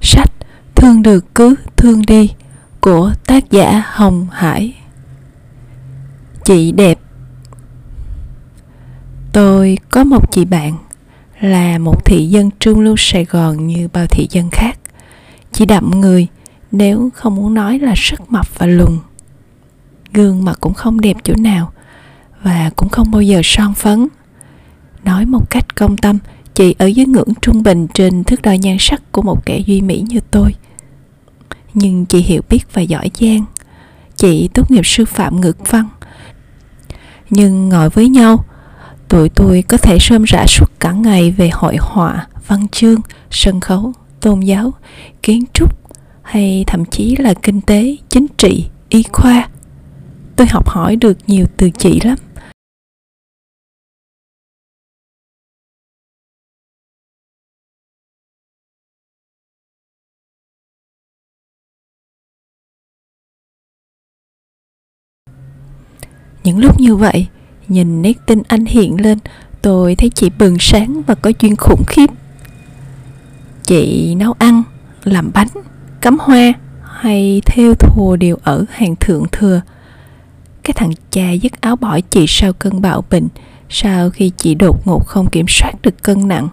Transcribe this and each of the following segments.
Sách Thương được cứ thương đi của tác giả Hồng Hải Chị đẹp Tôi có một chị bạn là một thị dân trung lưu Sài Gòn như bao thị dân khác. Chị đậm người, nếu không muốn nói là rất mập và lùn. Gương mặt cũng không đẹp chỗ nào và cũng không bao giờ son phấn. Nói một cách công tâm, chị ở dưới ngưỡng trung bình trên thước đo nhan sắc của một kẻ duy mỹ như tôi. Nhưng chị hiểu biết và giỏi giang. Chị tốt nghiệp sư phạm ngữ văn. Nhưng ngồi với nhau, tụi tôi có thể sơm rã suốt cả ngày về hội họa, văn chương, sân khấu, tôn giáo, kiến trúc hay thậm chí là kinh tế, chính trị, y khoa. Tôi học hỏi được nhiều từ chị lắm. Những lúc như vậy, nhìn nét tinh anh hiện lên, tôi thấy chị bừng sáng và có duyên khủng khiếp. Chị nấu ăn, làm bánh, cắm hoa hay theo thùa đều ở hàng thượng thừa. Cái thằng cha dứt áo bỏ chị sau cơn bạo bệnh, sau khi chị đột ngột không kiểm soát được cân nặng.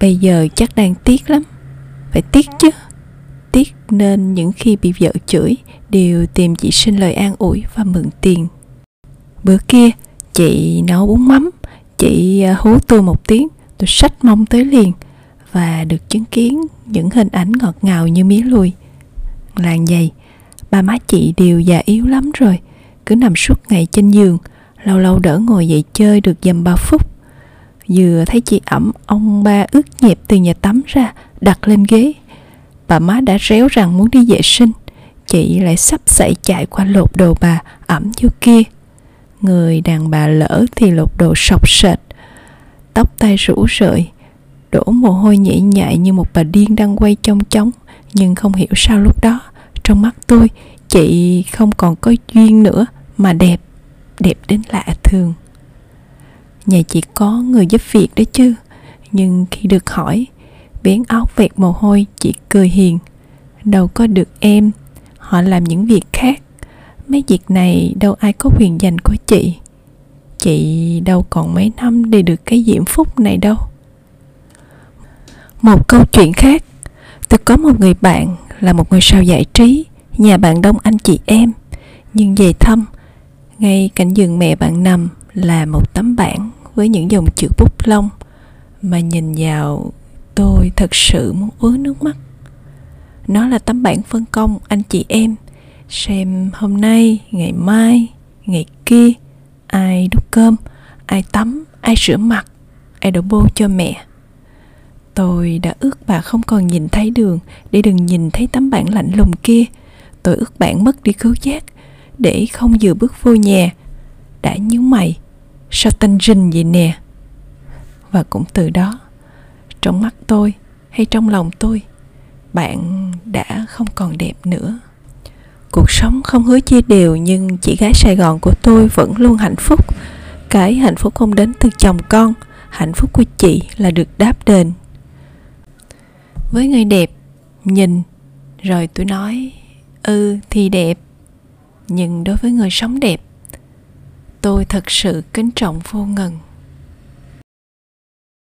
Bây giờ chắc đang tiếc lắm. Phải tiếc chứ nên những khi bị vợ chửi đều tìm chị xin lời an ủi và mượn tiền. Bữa kia, chị nấu bún mắm, chị à, hú tôi một tiếng, tôi sách mông tới liền và được chứng kiến những hình ảnh ngọt ngào như mía lùi. Làng dày, ba má chị đều già yếu lắm rồi, cứ nằm suốt ngày trên giường, lâu lâu đỡ ngồi dậy chơi được dầm ba phút. Vừa thấy chị ẩm, ông ba ướt nhẹp từ nhà tắm ra, đặt lên ghế bà má đã réo rằng muốn đi vệ sinh. Chị lại sắp sảy chạy qua lột đồ bà ẩm vô kia. Người đàn bà lỡ thì lột đồ sọc sệt. Tóc tay rũ rượi. Đổ mồ hôi nhễ nhại như một bà điên đang quay trong chóng. Nhưng không hiểu sao lúc đó, trong mắt tôi, chị không còn có duyên nữa mà đẹp đẹp đến lạ thường. Nhà chị có người giúp việc đấy chứ. Nhưng khi được hỏi biến áo vẹt mồ hôi chị cười hiền. Đâu có được em, họ làm những việc khác. Mấy việc này đâu ai có quyền dành của chị. Chị đâu còn mấy năm để được cái diễm phúc này đâu. Một câu chuyện khác. Tôi có một người bạn là một người sao giải trí, nhà bạn đông anh chị em. Nhưng về thăm, ngay cạnh giường mẹ bạn nằm là một tấm bảng với những dòng chữ bút lông. Mà nhìn vào tôi thật sự muốn ứa nước mắt. Nó là tấm bản phân công anh chị em, xem hôm nay, ngày mai, ngày kia, ai đút cơm, ai tắm, ai rửa mặt, ai đổ bô cho mẹ. Tôi đã ước bà không còn nhìn thấy đường, để đừng nhìn thấy tấm bản lạnh lùng kia. Tôi ước bạn mất đi cứu giác, để không vừa bước vô nhà. Đã nhíu mày, sao tanh rình vậy nè? Và cũng từ đó trong mắt tôi hay trong lòng tôi, bạn đã không còn đẹp nữa. Cuộc sống không hứa chia đều, nhưng chị gái sài gòn của tôi vẫn luôn hạnh phúc. Cái hạnh phúc không đến từ chồng con, hạnh phúc của chị là được đáp đền. Với người đẹp, nhìn, rồi tôi nói ừ thì đẹp. Nhưng đối với người sống đẹp, tôi thật sự kính trọng vô ngần.